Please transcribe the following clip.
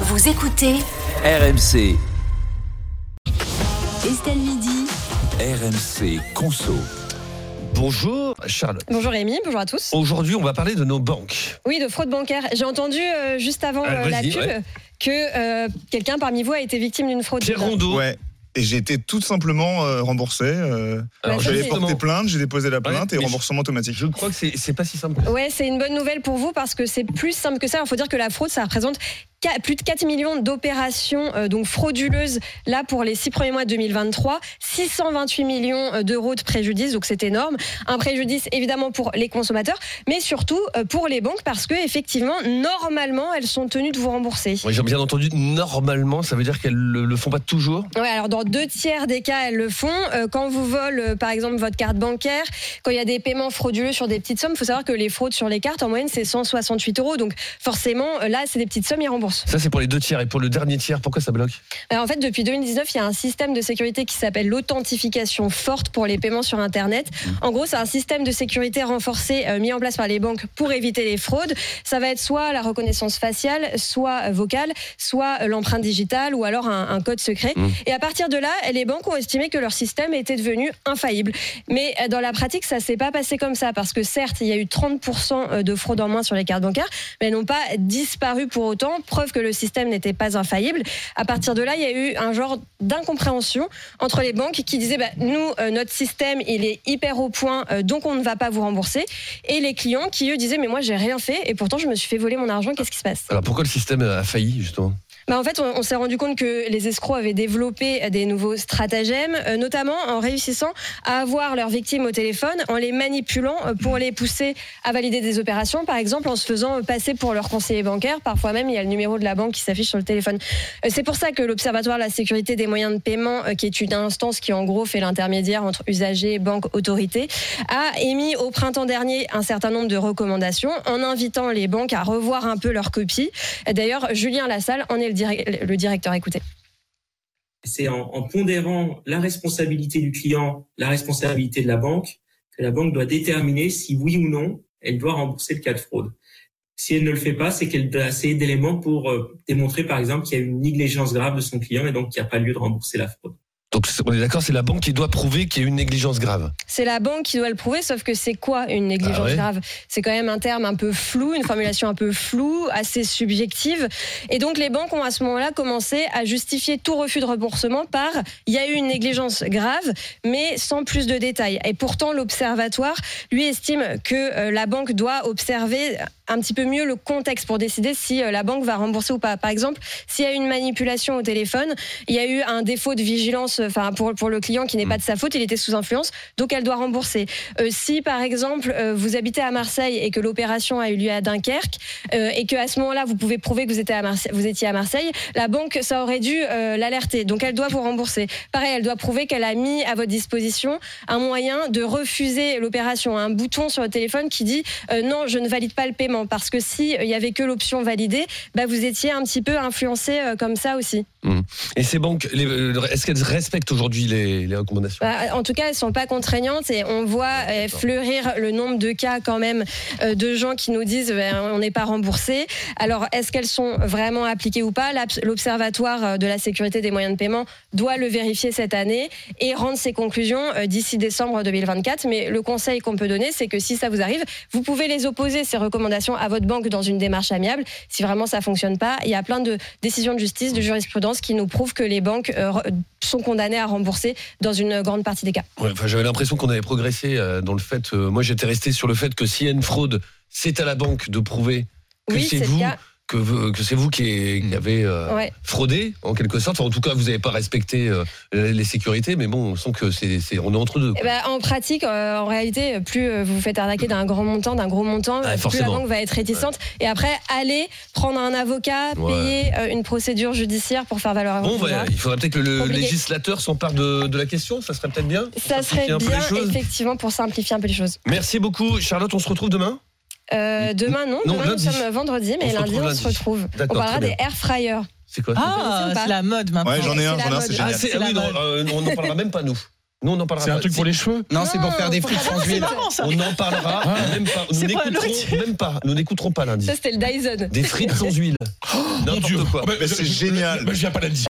Vous écoutez RMC, Estelle Midi. RMC Conso. Bonjour Charles. Bonjour Rémi, bonjour à tous. Aujourd'hui, on va parler de nos banques. Oui, de fraude bancaire. J'ai entendu euh, juste avant Ah, euh, la pub ouais. que euh, quelqu'un parmi vous a été victime d'une fraude. Pierre Rondeau. Ouais. Et j'ai été tout simplement euh, remboursé. euh, J'avais c'est- porté plainte, j'ai déposé la plainte Ouais, et remboursement automatique. Je crois que c'est pas si simple. Ouais, c'est une bonne nouvelle pour vous parce que c'est plus simple que ça. Il faut dire que la fraude, ça représente plus de 4 millions d'opérations euh, donc frauduleuses là pour les 6 premiers mois de 2023, 628 millions euh, d'euros de préjudice, donc c'est énorme. Un préjudice évidemment pour les consommateurs, mais surtout euh, pour les banques parce que effectivement, normalement, elles sont tenues de vous rembourser. Ouais, J'ai bien entendu, normalement, ça veut dire qu'elles le, le font pas toujours. Ouais, alors dans deux tiers des cas, elles le font. Euh, quand vous volent, par exemple, votre carte bancaire, quand il y a des paiements frauduleux sur des petites sommes, il faut savoir que les fraudes sur les cartes, en moyenne, c'est 168 euros. Donc forcément, là, c'est des petites sommes, ils remboursent. Ça, c'est pour les deux tiers. Et pour le dernier tiers, pourquoi ça bloque Alors, en fait, depuis 2019, il y a un système de sécurité qui s'appelle l'authentification forte pour les paiements sur Internet. En gros, c'est un système de sécurité renforcé euh, mis en place par les banques pour éviter les fraudes. Ça va être soit la reconnaissance faciale, soit euh, vocale, soit euh, l'empreinte digitale ou alors un, un code secret. Mmh. Et à partir de là, les banques ont estimé que leur système était devenu infaillible. Mais euh, dans la pratique, ça s'est pas passé comme ça parce que certes, il y a eu 30% de fraude en moins sur les cartes bancaires, mais elles n'ont pas disparu pour autant. Preuve que le système n'était pas infaillible. À partir de là, il y a eu un genre d'incompréhension entre les banques qui disaient bah, nous, euh, notre système, il est hyper au point, euh, donc on ne va pas vous rembourser. Et les clients qui, eux, disaient mais moi, j'ai rien fait et pourtant, je me suis fait voler mon argent, qu'est-ce qui se passe? Alors pourquoi le système a failli, justement? Bah en fait, on, s'est rendu compte que les escrocs avaient développé des nouveaux stratagèmes, euh, notamment en réussissant à avoir leurs victimes au téléphone, en les manipulant euh, pour les pousser à valider des opérations, par exemple en se faisant passer pour leur conseiller bancaire. Parfois même, il y a le numéro de la banque qui s'affiche sur le téléphone. Euh, C'est pour ça que l'Observatoire de la sécurité des moyens de paiement, euh, qui est une instance qui en gros fait l'intermédiaire entre usagers, banques, autorités, a émis au printemps dernier un certain nombre de recommandations en invitant les banques à revoir un peu leur copie. D'ailleurs, Julien Lassalle en est le, le directeur. Écoutez. c'est en, en pondérant la responsabilité du client, la responsabilité de la banque, que la banque doit déterminer si oui ou non elle doit rembourser le cas de fraude. Si elle ne le fait pas, c'est qu'elle doit assez d'éléments pour euh, démontrer, par exemple, qu'il y a une négligence grave de son client et donc qu'il n'y a pas lieu de rembourser la fraude. Donc on est d'accord, c'est la banque qui doit prouver qu'il y a une négligence grave. C'est la banque qui doit le prouver, sauf que c'est quoi une négligence Ah ouais grave? C'est quand même un terme un peu flou, une formulation un peu floue, assez subjective. Et donc les banques ont à ce moment-là commencé à justifier tout refus de remboursement par il y a eu une négligence grave, mais sans plus de détails. Et pourtant l'observatoire, lui, estime que euh, la banque doit observer un petit peu mieux le contexte pour décider si euh, la banque va rembourser ou pas. Par exemple, s'il y a eu une manipulation au téléphone, il y a eu un défaut de vigilance enfin pour, pour le client qui n'est pas de sa faute, il était sous influence, donc elle doit rembourser. Euh, si par exemple euh, vous habitez à Marseille et que l'opération a eu lieu à Dunkerque euh, et que à ce moment-là vous pouvez prouver que vous étiez à Marseille, vous étiez à Marseille, la banque ça aurait dû l'alerter, donc elle doit vous rembourser. Pareil, elle doit prouver qu'elle a mis à votre disposition un moyen de refuser l'opération, un bouton sur le téléphone qui dit non, je ne valide pas le paiement parce que si il y avait que l'option valider, bah, vous étiez un petit peu influencé comme ça aussi. Et ces banques, est-ce qu'elles respectent aujourd'hui les, les recommandations Bah, en tout cas, elles sont pas contraignantes et on voit euh, fleurir le nombre de cas quand même euh, de gens qui nous disent euh, on n'est pas remboursé. Alors, est-ce qu'elles sont vraiment appliquées ou pas? L'Observatoire de la sécurité des moyens de paiement doit le vérifier cette année et rendre ses conclusions d'ici décembre 2024. Mais le conseil qu'on peut donner, c'est que si ça vous arrive, vous pouvez les opposer ces recommandations à votre banque dans une démarche amiable. Si vraiment ça fonctionne pas, il y a plein de décisions de justice, de jurisprudence qui nous prouvent que les banques sont condamnées à rembourser dans une grande partie des cas. Ouais, enfin, J'avais l'impression qu'on avait progressé euh, dans le fait. euh, moi, j'étais resté sur le fait que s'il y a une fraude, c'est à la banque de prouver que Oui, c'est vous, cas. Que, c'est vous qui, est- qui avez euh, Ouais. fraudé en quelque sorte. Enfin, en tout cas, vous n'avez pas respecté euh, les sécurités, mais bon, on sent que c'est, c'est- on est entre deux. Eh ben, en pratique, euh, en réalité, plus vous vous faites arnaquer d'un grand montant, d'un gros montant, Ah, plus la forcément. banque va être réticente. Et après, aller prendre un avocat, Ouais. payer euh, une procédure judiciaire pour faire valoir Bon, pouvoir. il faudrait peut-être que le Compliqué. législateur s'empare de, de la question. Ça serait peut-être bien. Ça serait bien, effectivement, pour simplifier un peu les choses. Merci beaucoup, Charlotte. On se retrouve demain? Euh, demain, non. Non, demain, lundi. nous sommes vendredi, mais On lundi, retrouve on se retrouve. On parlera des air fryers. C'est quoi Ah, c'est la mode maintenant. Ouais, j'en ai un, c'est j'en ai un, c'est. Ah, génial. ah oui, non, euh, on n'en parlera même pas nous. Nous, on en parlera C'est un truc pour les cheveux Non, c'est pour faire des frites sans huile. pas- marrant, ça. On en parlera Ah. même pas. Nous n'écouterons même pas. Nous n'écouterons pas lundi. Ça, c'était le Dyson. Des frites sans huile. Dieu N'importe quoi. Ah bah, Mais c'est génial. bah, Je viens pas lundi.